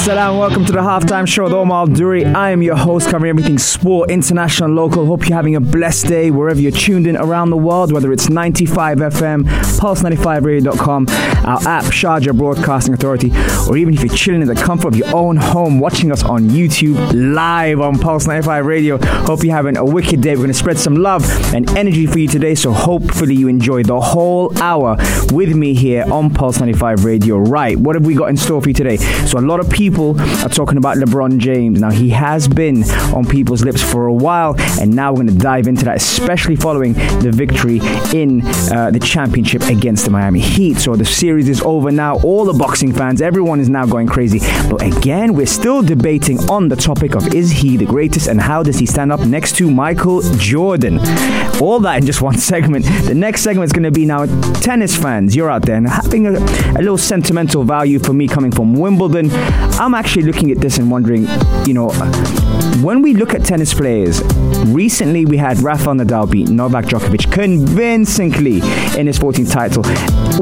Salam, welcome to the halftime show with Omar Duri. I am your host, covering everything sport, international, local. Hope you're having a blessed day wherever you're tuned in around the world, whether it's 95 FM, pulse95radio.com, our app, Sharjah Broadcasting Authority, or even if you're chilling in the comfort of your own home, watching us on YouTube live on Pulse 95 Radio. Hope you're having a wicked day. We're going to spread some love and energy for you today, so hopefully you enjoy the whole hour with me here on Pulse 95 Radio. Right, what have we got in store for you today? So, a lot of people are talking about LeBron James. Now, he has been on people's lips for a while, and now we're going to dive into that, especially following the victory in uh, the championship against the Miami Heat. So, the series is over now. All the boxing fans, everyone is now going crazy. But again, we're still debating on the topic of is he the greatest and how does he stand up next to Michael Jordan? All that in just one segment. The next segment is going to be now tennis fans. You're out there and having a, a little sentimental value for me coming from Wimbledon. I'm actually looking at this and wondering, you know, when we look at tennis players, recently we had Rafael Nadal beat Novak Djokovic convincingly in his 14th title.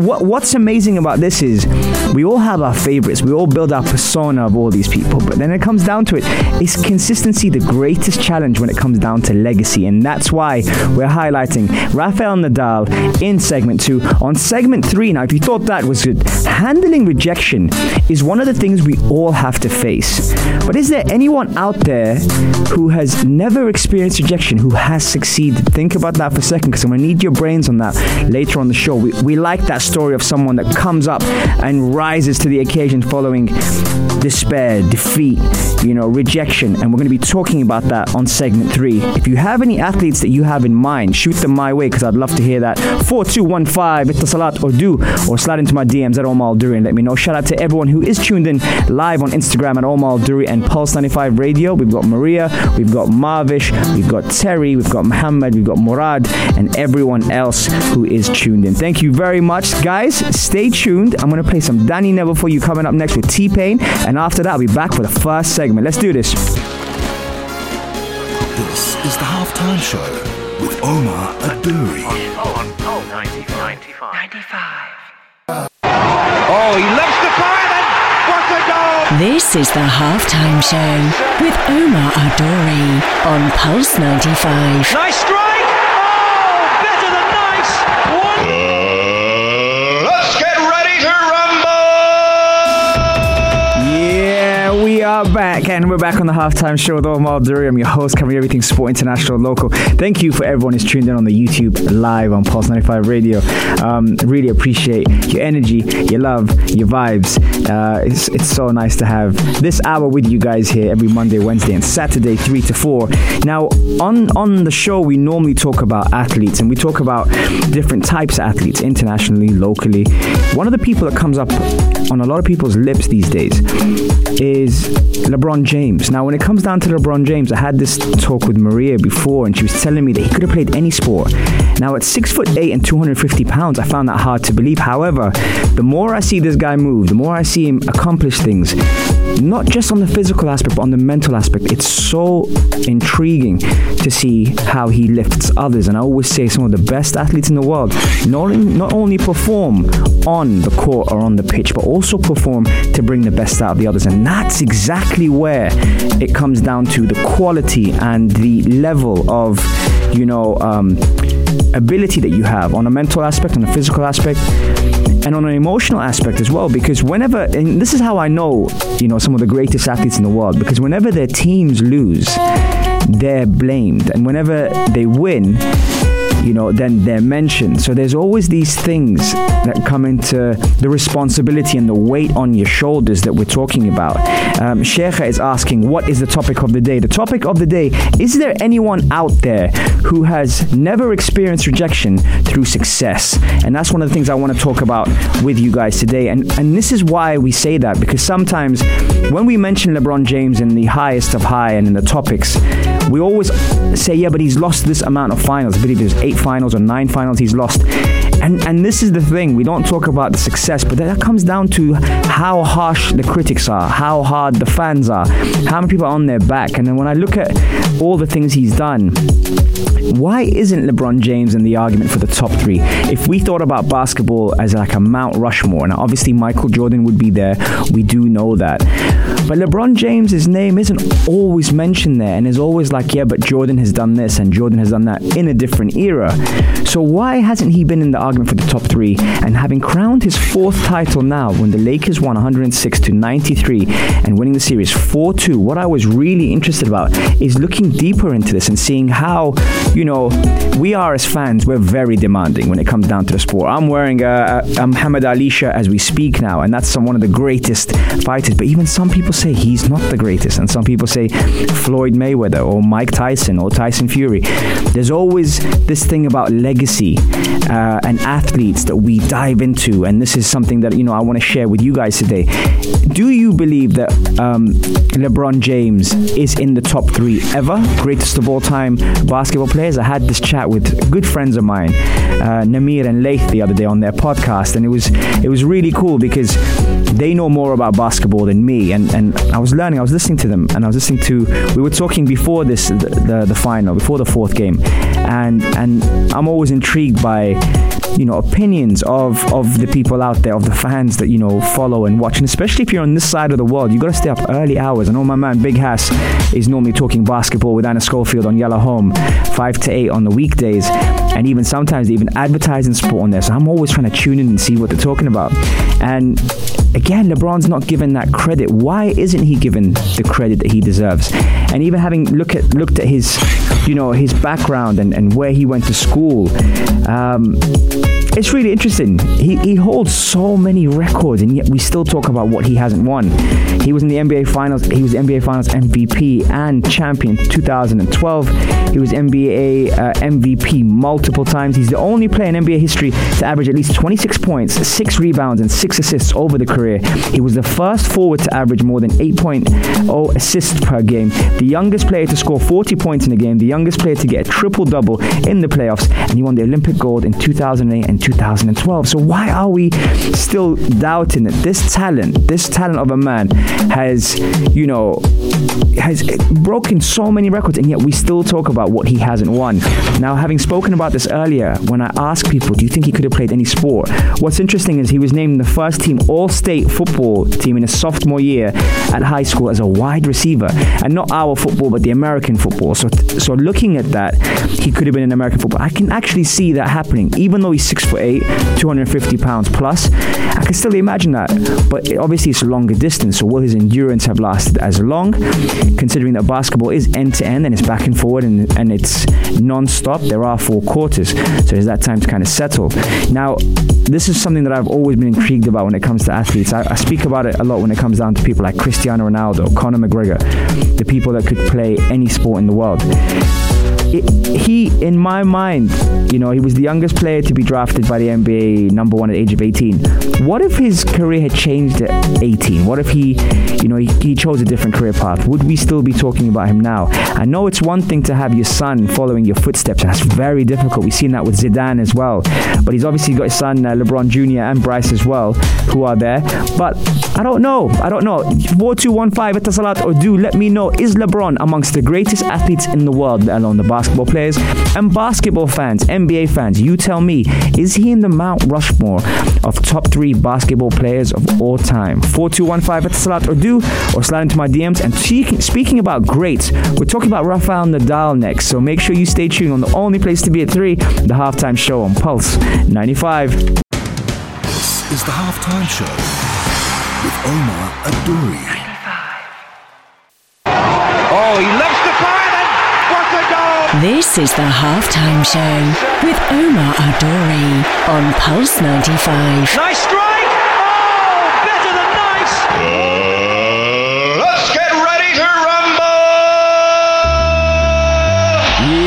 What, what's amazing about this is we all have our favorites, we all build our persona of all these people, but then it comes down to it, is consistency the greatest challenge when it comes down to legacy? And that's why we're highlighting Rafael Nadal in segment two. On segment three, now, if you thought that was good, handling rejection is one of the things we all have to face. But is there anyone out there who has never experienced rejection who has succeeded? Think about that for a second because I'm going to need your brains on that later on the show. We, we like that story of someone that comes up and rises to the occasion following despair, defeat, you know, rejection. And we're going to be talking about that on segment three. If you have any athletes that you have in mind, shoot them my way because I'd love to hear that. 4215 Salat or do or slide into my DMs at Omar Duri and let me know. Shout out to everyone who is tuned in live on Instagram at Omal Omar Duri and Pulse 95 Radio. We've got Maria, we've got Marvish, we've got Terry, we've got Muhammad, we've got Murad, and everyone else who is tuned in. Thank you very much, guys. Stay tuned. I'm going to play some Danny Neville for you coming up next with T Pain. And after that, I'll be back for the first segment. Let's do this. This is the halftime show with Omar Aduri. Oh, oh, oh, oh, he lifts the fire and what a goal! This is the halftime show with Omar Adori on Pulse 95. Nice strike! Are back, and we're back on the halftime show with Omar Duri. I'm your host, covering everything sport, international, local. Thank you for everyone who's tuned in on the YouTube live on Pulse 95 Radio. Um, really appreciate your energy, your love, your vibes. Uh, it's, it's so nice to have this hour with you guys here every Monday, Wednesday, and Saturday, 3 to 4. Now, on, on the show, we normally talk about athletes, and we talk about different types of athletes, internationally, locally. One of the people that comes up on a lot of people's lips these days is LeBron James. Now, when it comes down to LeBron James, I had this talk with Maria before, and she was telling me that he could have played any sport. Now, at six foot eight and 250 pounds, I found that hard to believe. However, the more I see this guy move, the more I see him accomplish things, not just on the physical aspect, but on the mental aspect. It's so intriguing to see how he lifts others. And I always say some of the best athletes in the world not only, not only perform on the court or on the pitch, but also perform to bring the best out of the others. And that's exactly where it comes down to the quality and the level of, you know, um, ability that you have on a mental aspect, on a physical aspect, and on an emotional aspect as well. Because whenever, and this is how I know, you know, some of the greatest athletes in the world, because whenever their teams lose, they're blamed, and whenever they win, you know, then they're mentioned. So there's always these things that come into the responsibility and the weight on your shoulders that we're talking about. Um, Sheikha is asking, what is the topic of the day? The topic of the day is there anyone out there who has never experienced rejection through success? And that's one of the things I want to talk about with you guys today. And, and this is why we say that, because sometimes when we mention LeBron James in the highest of high and in the topics, we always say, yeah, but he's lost this amount of finals. I believe there's eight finals or nine finals he's lost. And and this is the thing. We don't talk about the success, but that comes down to how harsh the critics are, how hard the fans are, how many people are on their back. And then when I look at all the things he's done, why isn't LeBron James in the argument for the top three? If we thought about basketball as like a Mount Rushmore, and obviously Michael Jordan would be there, we do know that. But LeBron James's name isn't always mentioned there, and is always like, yeah, but Jordan has done this and Jordan has done that in a different era. So why hasn't he been in the argument for the top three? And having crowned his fourth title now, when the Lakers won 106 to 93 and winning the series 4-2, what I was really interested about is looking deeper into this and seeing how you know, we are as fans, we're very demanding when it comes down to the sport. I'm wearing a, a, a Muhammad Ali shirt as we speak now, and that's some, one of the greatest fighters. But even some people say he's not the greatest, and some people say Floyd Mayweather or Mike Tyson or Tyson Fury. There's always this thing about legacy uh, and athletes that we dive into, and this is something that you know I want to share with you guys today. Do you believe that um, LeBron James is in the top three ever, greatest of all time basketball players. I had this chat with good friends of mine, uh, Namir and Laith, the other day on their podcast, and it was it was really cool because they know more about basketball than me, and, and I was learning. I was listening to them, and I was listening to. We were talking before this the, the, the final, before the fourth game, and and I'm always intrigued by you know opinions of of the people out there of the fans that you know follow and watch and especially if you're on this side of the world you've got to stay up early hours I know my man Big Hass is normally talking basketball with Anna Schofield on Yellow Home 5 to 8 on the weekdays and even sometimes even advertising sport on there so I'm always trying to tune in and see what they're talking about and again LeBron's not given that credit. Why isn't he given the credit that he deserves? And even having look at looked at his you know his background and, and where he went to school um, it's really interesting. He, he holds so many records, and yet we still talk about what he hasn't won. He was in the NBA Finals. He was NBA Finals MVP and champion 2012. He was NBA uh, MVP multiple times. He's the only player in NBA history to average at least 26 points, six rebounds, and six assists over the career. He was the first forward to average more than 8.0 assists per game, the youngest player to score 40 points in a game, the youngest player to get a triple double in the playoffs, and he won the Olympic gold in 2008 and 2012. So why are we still doubting that this talent, this talent of a man, has you know has broken so many records, and yet we still talk about what he hasn't won. Now, having spoken about this earlier, when I asked people, do you think he could have played any sport? What's interesting is he was named the first team All-State football team in his sophomore year at high school as a wide receiver, and not our football, but the American football. So, so looking at that, he could have been in American football. I can actually see that happening, even though he's six foot eight, 250 pounds plus. I can still imagine that, but obviously it's a longer distance. So will his endurance have lasted as long? Considering that basketball is end to end and it's back and forward and, and it's non-stop, there are four quarters. So there's that time to kind of settle. Now, this is something that I've always been intrigued about when it comes to athletes. I, I speak about it a lot when it comes down to people like Cristiano Ronaldo, Conor McGregor, the people that could play any sport in the world it, he, in my mind, you know, he was the youngest player to be drafted by the NBA number one at the age of 18. What if his career had changed at 18? What if he, you know, he, he chose a different career path? Would we still be talking about him now? I know it's one thing to have your son following your footsteps. That's very difficult. We've seen that with Zidane as well. But he's obviously got his son, uh, LeBron Jr. and Bryce as well, who are there. But I don't know. I don't know. 4215 Etisalat or du let me know. Is LeBron amongst the greatest athletes in the world, let alone the basketball players and basketball fans, NBA fans? You tell me, is he in the Mount Rushmore of top three basketball players of all time? 4215 Etisalat or du or slide into my DMs. And speaking about greats, we're talking about Rafael Nadal next. So make sure you stay tuned on the only place to be at 3, the halftime show on Pulse 95. This is the halftime show with Omar Adouri. Oh, he loves the fire then. What a goal! This is the halftime show with Omar Adori on Pulse 95. Nice strike. Oh, better than nice. Uh, let's get ready to rumble!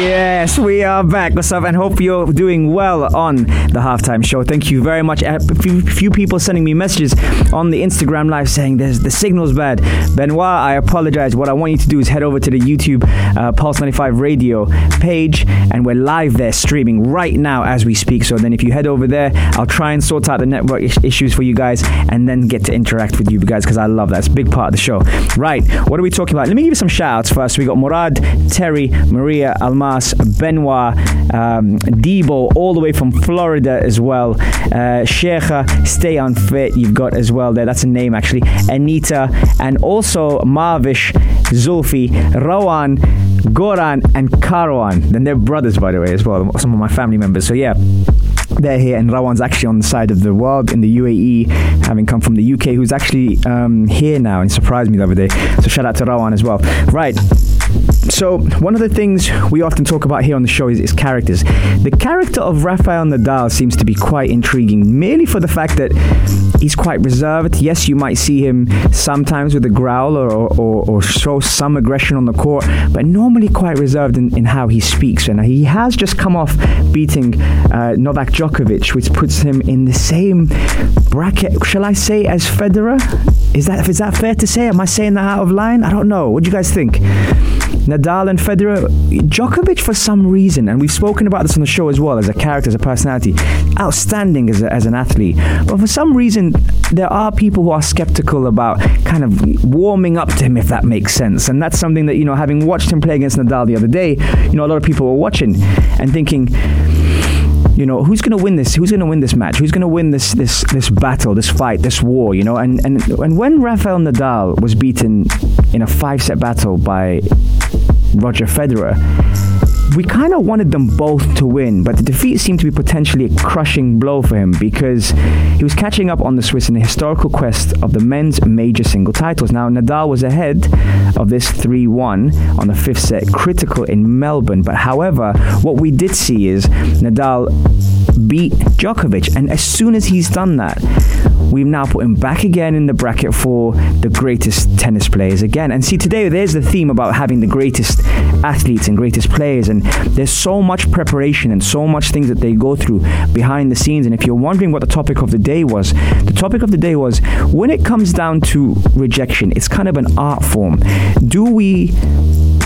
Yes, we are back. What's up? And hope you're doing well on the halftime show. Thank you very much. A few, few people sending me messages on the Instagram live saying there's the signal's bad. Benoit, I apologize. What I want you to do is head over to the YouTube uh, Pulse 95 radio page, and we're live there streaming right now as we speak. So then, if you head over there, I'll try and sort out the network is- issues for you guys, and then get to interact with you guys because I love that. It's a big part of the show. Right, what are we talking about? Let me give you some shout outs first. We got Murad, Terry, Maria, Almas, Benoit, um, Debo, all the way from Florida as well. Uh, Stay Unfit, you've got as well there. That's a name actually. Anita, and also Marvish, Zulfi, Rowan, Goran, and Karwan. Then they're brothers, by the way, as well. Some of my family members. So, yeah they're here, and Rawan's actually on the side of the world in the UAE, having come from the UK, who's actually um, here now and surprised me the other day. So shout out to Rawan as well. Right. So one of the things we often talk about here on the show is, is characters. The character of Rafael Nadal seems to be quite intriguing, merely for the fact that he's quite reserved. Yes, you might see him sometimes with a growl or, or, or show some aggression on the court, but normally quite reserved in, in how he speaks. And he has just come off beating uh, Novak Djokovic, which puts him in the same bracket, shall I say, as Federer? Is that is that fair to say? Am I saying that out of line? I don't know. What do you guys think? Nadal and Federer, Djokovic for some reason, and we've spoken about this on the show as well as a character, as a personality, outstanding as, a, as an athlete. But for some reason, there are people who are skeptical about kind of warming up to him, if that makes sense. And that's something that, you know, having watched him play against Nadal the other day, you know, a lot of people were watching and thinking, you know who's going to win this who's going to win this match who's going to win this this this battle this fight this war you know and and and when Rafael Nadal was beaten in a five set battle by Roger Federer we kind of wanted them both to win, but the defeat seemed to be potentially a crushing blow for him because he was catching up on the Swiss in the historical quest of the men's major single titles. Now, Nadal was ahead of this 3 1 on the fifth set, critical in Melbourne. But however, what we did see is Nadal beat Djokovic, and as soon as he's done that, we've now put him back again in the bracket for the greatest tennis players again. And see, today there's the theme about having the greatest athletes and greatest players, and there's so much preparation and so much things that they go through behind the scenes. And if you're wondering what the topic of the day was, the topic of the day was when it comes down to rejection, it's kind of an art form. Do we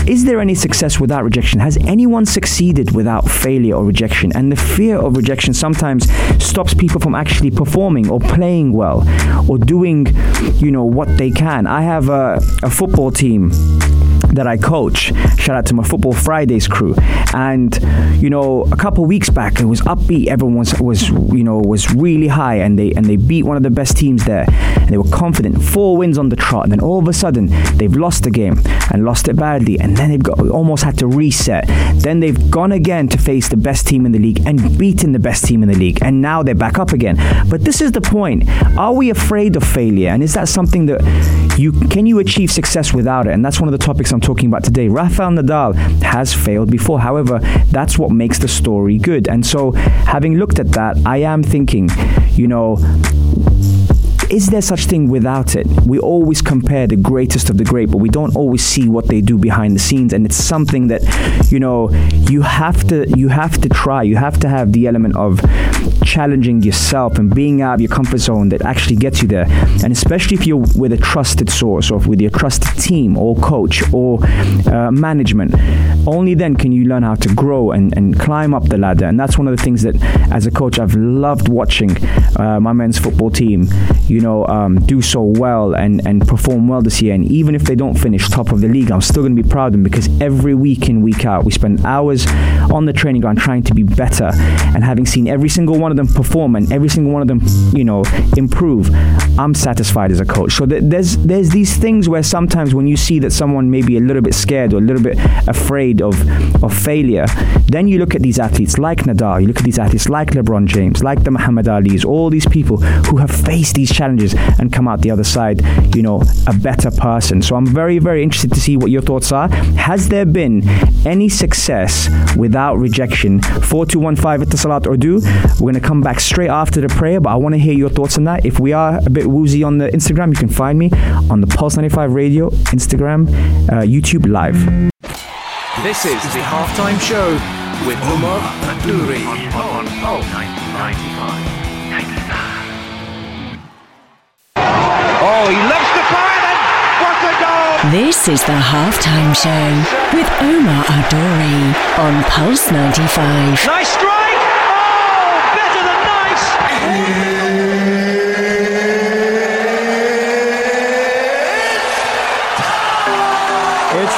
is there any success without rejection? Has anyone succeeded without failure or rejection? And the fear of rejection sometimes stops people from actually performing or playing well or doing, you know, what they can. I have a, a football team that I coach. Shout out to my Football Fridays crew. And you know, a couple weeks back, it was upbeat. Everyone was, was you know was really high, and they and they beat one of the best teams there. And they were confident, four wins on the trot. And then all of a sudden, they've lost the game and lost it badly. And then they've got almost had to reset. Then they've gone again to face the best team in the league and beaten the best team in the league. And now they're back up again. But this is the point: Are we afraid of failure? And is that something that you can you achieve success without it? And that's one of the topics I'm talking about today. Rafael Nadal has failed before. However, that's what makes the story good. And so, having looked at that, I am thinking, you know, is there such thing without it? We always compare the greatest of the great, but we don't always see what they do behind the scenes, and it's something that you know you have to you have to try. You have to have the element of challenging yourself and being out of your comfort zone that actually gets you there. And especially if you're with a trusted source or with your trusted team or coach or uh, management, only then can you learn how to grow and, and climb up the ladder. And that's one of the things that, as a coach, I've loved watching uh, my men's football team. You know, um, do so well and, and perform well this year. And even if they don't finish top of the league, I'm still going to be proud of them because every week in, week out, we spend hours on the training ground trying to be better. And having seen every single one of them perform and every single one of them, you know, improve, I'm satisfied as a coach. So th- there's there's these things where sometimes when you see that someone may be a little bit scared or a little bit afraid of of failure, then you look at these athletes like Nadal, you look at these athletes like LeBron James, like the Muhammad Ali's, all these people who have faced these challenges and come out the other side, you know, a better person. So I'm very very interested to see what your thoughts are. Has there been any success without rejection? Four two one five at the Salat Urdu. We're gonna come back straight after the prayer, but I want to hear your thoughts on that. If we are a bit woozy on the Instagram, you can find me on the Pulse 95 Radio, Instagram, uh, YouTube Live. This is the halftime show with Umar Adouri on, on, 95. Oh, he loves the fire then. What a goal! This is the halftime show with Omar Adori on Pulse 95. Nice strike. Oh, better than nice.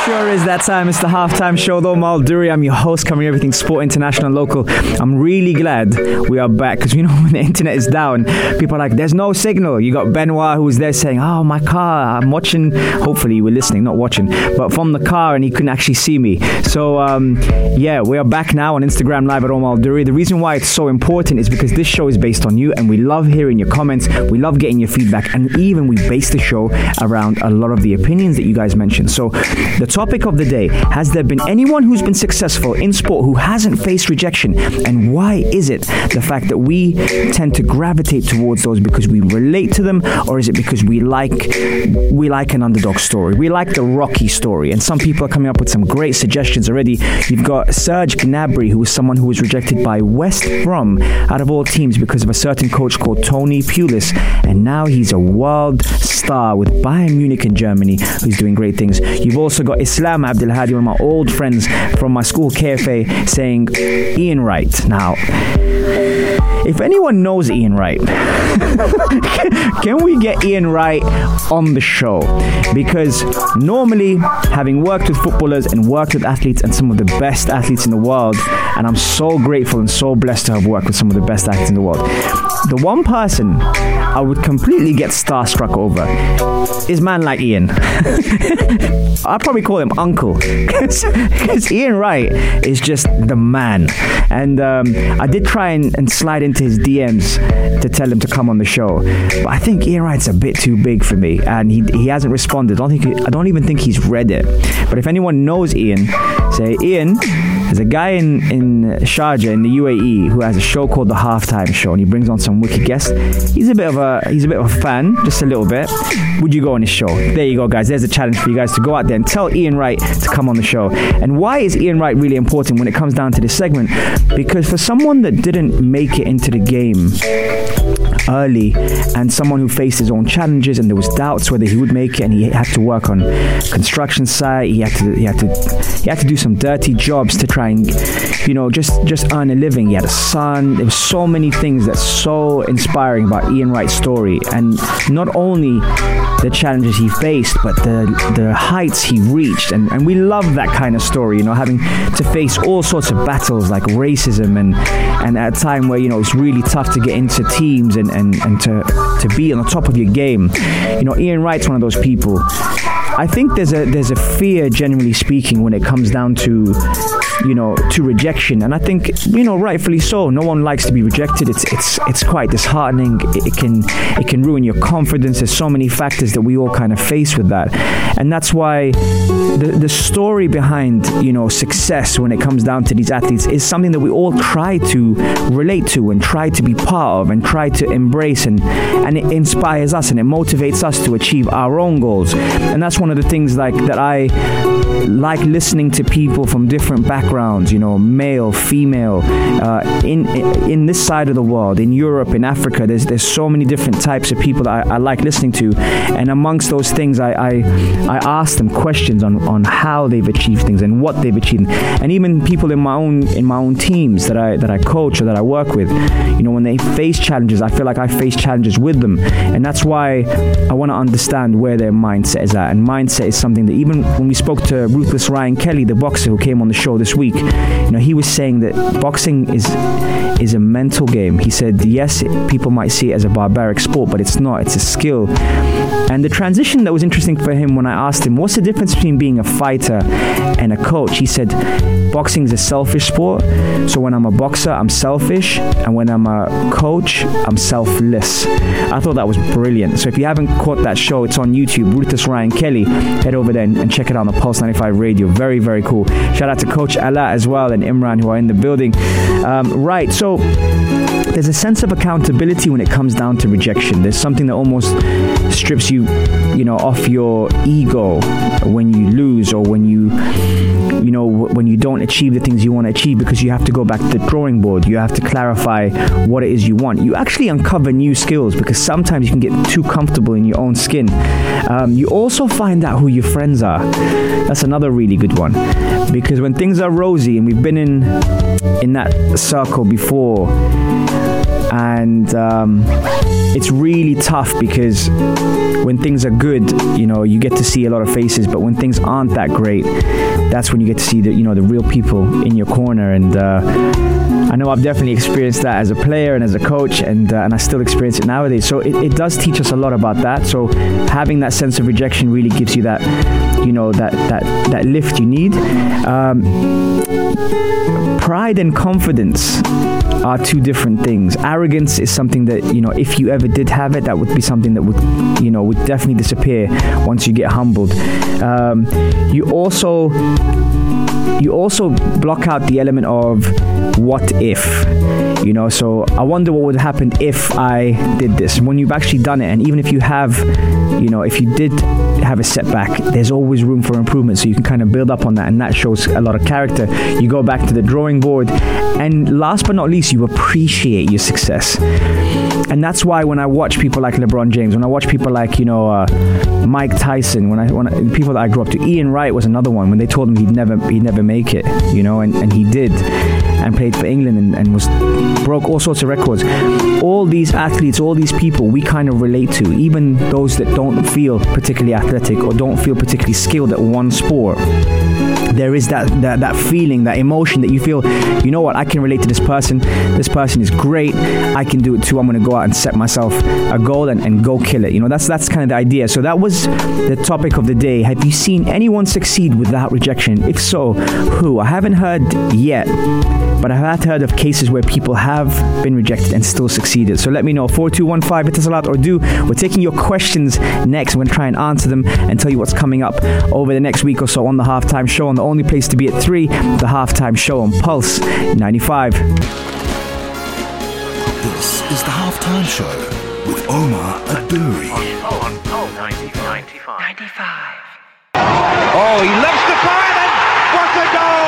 Sure is that time. It's the halftime show, though. Malduri, I'm your host, covering everything sport, international, local. I'm really glad we are back because you know when the internet is down, people are like, "There's no signal." You got Benoit who's there saying, "Oh, my car." I'm watching. Hopefully, we're listening, not watching, but from the car, and he couldn't actually see me. So, um, yeah, we are back now on Instagram Live at Omar Duri. The reason why it's so important is because this show is based on you, and we love hearing your comments. We love getting your feedback, and even we base the show around a lot of the opinions that you guys mentioned. So, the topic of the day Has there been anyone who's been successful in sport who hasn't faced rejection? And why is it the fact that we tend to gravitate towards those because we relate to them, or is it because we like we like an underdog story? We like the Rocky story. And some people are coming up with some great suggestions already. You've got Serge Gnabry, who was someone who was rejected by West Brom out of all teams because of a certain coach called Tony Pulis, and now he's a world star with Bayern Munich in Germany, who's doing great things. You've also got Islam Abdelhadi, one of my old friends from my school cafe, saying Ian Wright. Now, if anyone knows Ian Wright, can we get Ian Wright on the show? Because normally, having worked with footballers and worked with athletes and some of the best athletes in the world, and I'm so grateful and so blessed to have worked with some of the best athletes in the world, the one person I would completely get starstruck over is man like Ian. I'd probably call him uncle because Ian Wright is just the man. And um, I did try and, and slide into his DMs to tell him to come on the show, but I think Ian Wright's a bit too big for me, and he, he hasn't responded. I don't think he- I don't even think he's read it. But if anyone knows Ian, say Ian. There's a guy in, in Sharjah in the UAE who has a show called the Halftime Show, and he brings on some wicked guests. He's a bit of a he's a bit of a fan, just a little bit. Would you go on his show? There you go, guys. There's a challenge for you guys to go out there and tell Ian Wright to come on the show. And why is Ian Wright really important when it comes down to this segment? Because for someone that didn't make it into the game early and someone who faced his own challenges and there was doubts whether he would make it and he had to work on construction site. He had to he had to he had to do some dirty jobs to try and you know just just earn a living. He had a son. There was so many things that's so inspiring about Ian Wright's story and not only the challenges he faced but the the heights he reached. And, and we love that kind of story you know having to face all sorts of battles like racism and and at a time where you know it's really tough to get into teams and, and, and to to be on the top of your game. You know Ian Wright's one of those people. I think there's a there's a fear generally speaking when it comes down to you know to rejection. And I think you know rightfully so no one likes to be rejected. It's it's it's quite disheartening. It, it can it can ruin your confidence. There's so many factors that we all kind of face with that. And that's why the the story behind you know success when it comes down to these athletes is something that we all try to relate to and try to be part of and try to embrace. And and it inspires us and it motivates us to achieve our own goals. And that's one of the things like that I like listening to people from different backgrounds you know male female uh, in in this side of the world in Europe in Africa there's there's so many different types of people that I, I like listening to. And amongst those things I, I I ask them questions on on how they've achieved things and what they've achieved. And even people in my own in my own teams that I that I coach or that I work with you know when they face challenges I feel like I face challenges with them. And that's why I want to understand where their mindset is at. And mindset is something that even when we spoke to Ruthless Ryan Kelly the boxer who came on the show this week you know he was saying that boxing is is a mental game he said yes people might see it as a barbaric sport but it's not it's a skill and the transition that was interesting for him when I asked him, what's the difference between being a fighter and a coach? He said, boxing is a selfish sport. So when I'm a boxer, I'm selfish. And when I'm a coach, I'm selfless. I thought that was brilliant. So if you haven't caught that show, it's on YouTube. Ruthless Ryan Kelly. Head over there and, and check it out on the Pulse 95 radio. Very, very cool. Shout out to Coach Ala as well and Imran who are in the building. Um, right. So there's a sense of accountability when it comes down to rejection. There's something that almost strips you, you know, off your ego when you lose or when you you know, when you don't achieve the things you want to achieve because you have to go back to the drawing board. You have to clarify what it is you want. You actually uncover new skills because sometimes you can get too comfortable in your own skin. Um, you also find out who your friends are. That's another really good one because when things are rosy and we've been in in that circle before and um, it's really tough because when things are good, you know, you get to see a lot of faces, but when things aren't that great, that's when you get to see the you know the real people in your corner. And uh, I know I've definitely experienced that as a player and as a coach, and uh, and I still experience it nowadays. So it, it does teach us a lot about that. So having that sense of rejection really gives you that you know that that that lift you need. Um, pride and confidence are two different things. Arrogance is something that you know, if you ever did have it, that would be something that would, you know, would definitely disappear once you get humbled. Um, you also you also block out the element of what if you know so i wonder what would happen if i did this when you've actually done it and even if you have you know if you did have a setback there's always room for improvement so you can kind of build up on that and that shows a lot of character you go back to the drawing board and last but not least you appreciate your success and that's why when I watch people like LeBron James, when I watch people like you know uh, Mike Tyson, when I when I, people that I grew up to, Ian Wright was another one. When they told him he'd never he'd never make it, you know, and, and he did, and played for England and, and was broke all sorts of records. All these athletes, all these people, we kind of relate to, even those that don't feel particularly athletic or don't feel particularly skilled at one sport there is that, that that feeling, that emotion that you feel, you know what, I can relate to this person. This person is great. I can do it too. I'm gonna go out and set myself a goal and, and go kill it. You know, that's that's kind of the idea. So that was the topic of the day. Have you seen anyone succeed without rejection? If so, who? I haven't heard yet. But I have heard of cases where people have been rejected and still succeeded. So let me know. 4215 it is a lot or do. We're taking your questions next. We're going to try and answer them and tell you what's coming up over the next week or so on the halftime show. On the only place to be at 3, the halftime show on Pulse 95. This is the halftime show with Omar Adouri. Oh, on Pulse 95. 95. Oh, he loves the fire then. What a goal!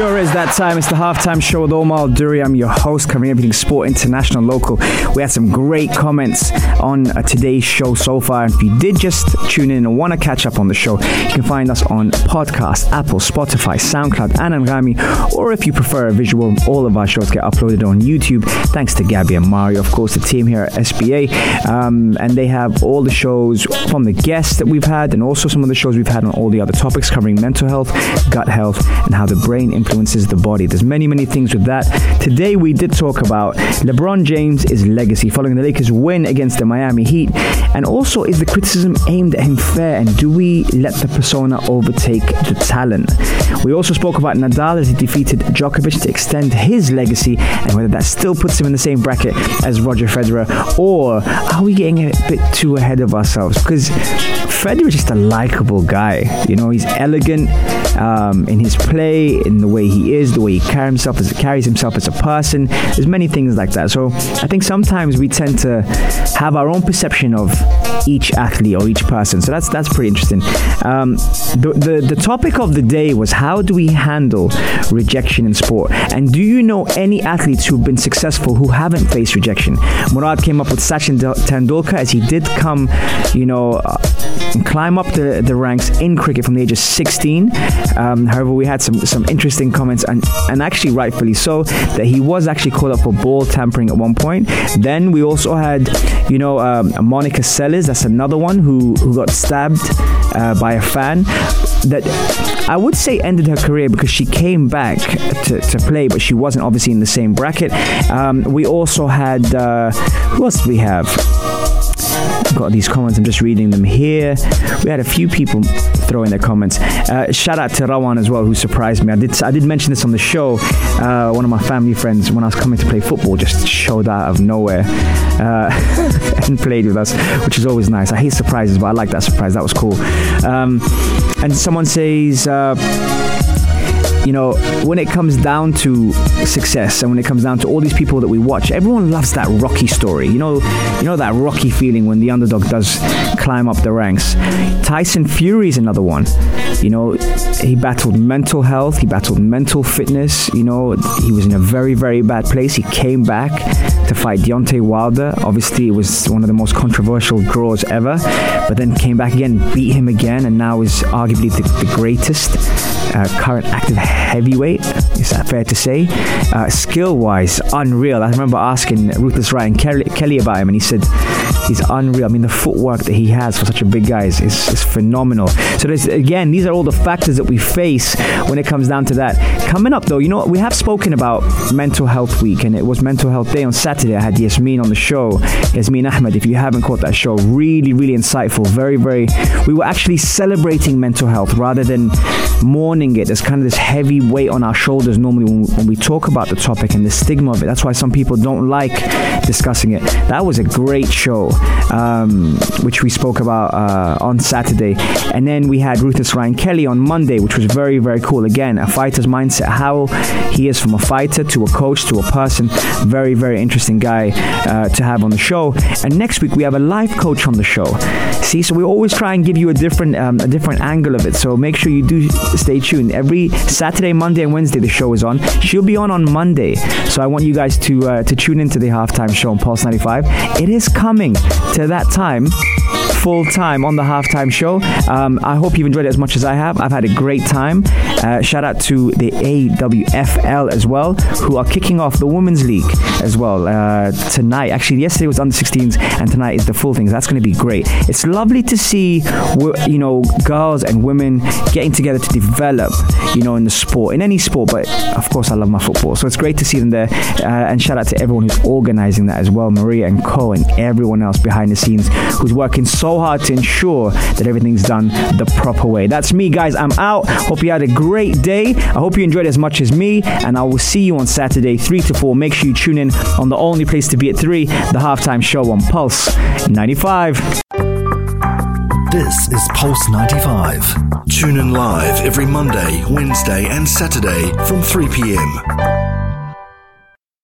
Sure is that time. It's the halftime show with Omar Duri. I'm your host, covering everything sport, international, local. We had some great comments on uh, today's show so far. If you did just tune in and want to catch up on the show, you can find us on podcast, Apple, Spotify, SoundCloud, and Anghami. Or if you prefer a visual, all of our shows get uploaded on YouTube. Thanks to Gabby and Mario, of course, the team here at SBA. Um, and they have all the shows from the guests that we've had, and also some of the shows we've had on all the other topics covering mental health, gut health, and how the brain influences the body. There's many, many things with that. Today we did talk about LeBron James' legacy following the Lakers' win against the Miami Heat, and also is the criticism aimed at him fair, and do we let the persona overtake the talent? We also spoke about Nadal as he defeated Djokovic to extend his legacy, and whether that still puts him in the same bracket as Roger Federer, or are we getting a bit too ahead of ourselves? Because Federer was just a likable guy. You know, he's elegant um, in his play, in the way he is, the way he carry himself as, carries himself as a person. There's many things like that. So I think sometimes we tend to have our own perception of each athlete or each person. So that's that's pretty interesting. Um, the, the the topic of the day was how do we handle rejection in sport? And do you know any athletes who've been successful who haven't faced rejection? Murad came up with Sachin Tendulkar as he did come, you know. Uh, climb up the, the ranks in cricket from the age of 16. Um, however, we had some, some interesting comments, and, and actually rightfully so, that he was actually called up for ball tampering at one point. Then we also had, you know, um, Monica Seles, that's another one who, who got stabbed uh, by a fan. That I would say ended her career because she came back to, to play, but she wasn't obviously in the same bracket. Um, we also had, uh, who else did we have? Got these comments. I'm just reading them here. We had a few people throw in their comments. Uh, shout out to Rawan as well, who surprised me. I did I did mention this on the show. Uh, one of my family friends, when I was coming to play football, just showed out of nowhere uh, and played with us, which is always nice. I hate surprises, but I like that surprise. That was cool. Um, and someone says. You know, when it comes down to success and when it comes down to all these people that we watch, everyone loves that Rocky story. You know, you know that Rocky feeling when the underdog does climb up the ranks. Tyson Fury is another one. You know, he battled mental health, he battled mental fitness. You know, he was in a very, very bad place. He came back to fight Deontay Wilder. Obviously, it was one of the most controversial draws ever, but then came back again, beat him again, and now is arguably the, the greatest uh, current active heavyweight. Is that fair to say? Uh, skill wise, unreal. I remember asking Ruthless Ryan Kelly, Kelly about him, and he said he's unreal. I mean, the footwork that he has for such a big guy is, is, is phenomenal. So, again, these are all the factors that we face when it comes down to that. Coming up, though, you know, we have spoken about Mental Health Week, and it was Mental Health Day on Saturday. I had Yasmin on the show. Yasmin Ahmed, if you haven't caught that show, really, really insightful. Very, very. We were actually celebrating mental health rather than mourning it. There's kind of this heavy weight on our shoulders normally when, when we talk about the topic and the stigma of it. That's why some people don't like discussing it. That was a great show, um, which we spoke about uh, on Saturday. And then we had Ruthless Ryan Kelly on Monday, which was very, very cool. Again, a fighter's mindset, how he is from a fighter to a coach to a person. Very, very interesting guy uh, to have on the show. And next week we have a life coach on the show. See, so we always try and give you a different, um, a different angle of it. So make sure you do stay tuned. Every Saturday, Monday, and Wednesday the show is on. She'll be on on Monday. So I want you guys to uh, to tune into the halftime show on Pulse 95. It is coming to that time full time on the halftime show. Um, I hope you've enjoyed it as much as I have. I've had a great time. Uh, shout out to the AWFL as well, who are kicking off the Women's League as well uh, tonight. Actually, yesterday was under 16s, and tonight is the full thing. That's going to be great. It's lovely to see, you know, girls and women getting together to develop, you know, in the sport, in any sport. But of course, I love my football, so it's great to see them there. Uh, and shout out to everyone who's organizing that as well, Maria and Co, and everyone else behind the scenes who's working so hard to ensure that everything's done the proper way. That's me, guys. I'm out. Hope you had a great day. I hope you enjoyed as much as me, and I will see you on Saturday, 3 to 4. Make sure you tune in on the only place to be at 3, the halftime show on Pulse 95. This is Pulse 95. Tune in live every Monday, Wednesday, and Saturday from 3 p.m.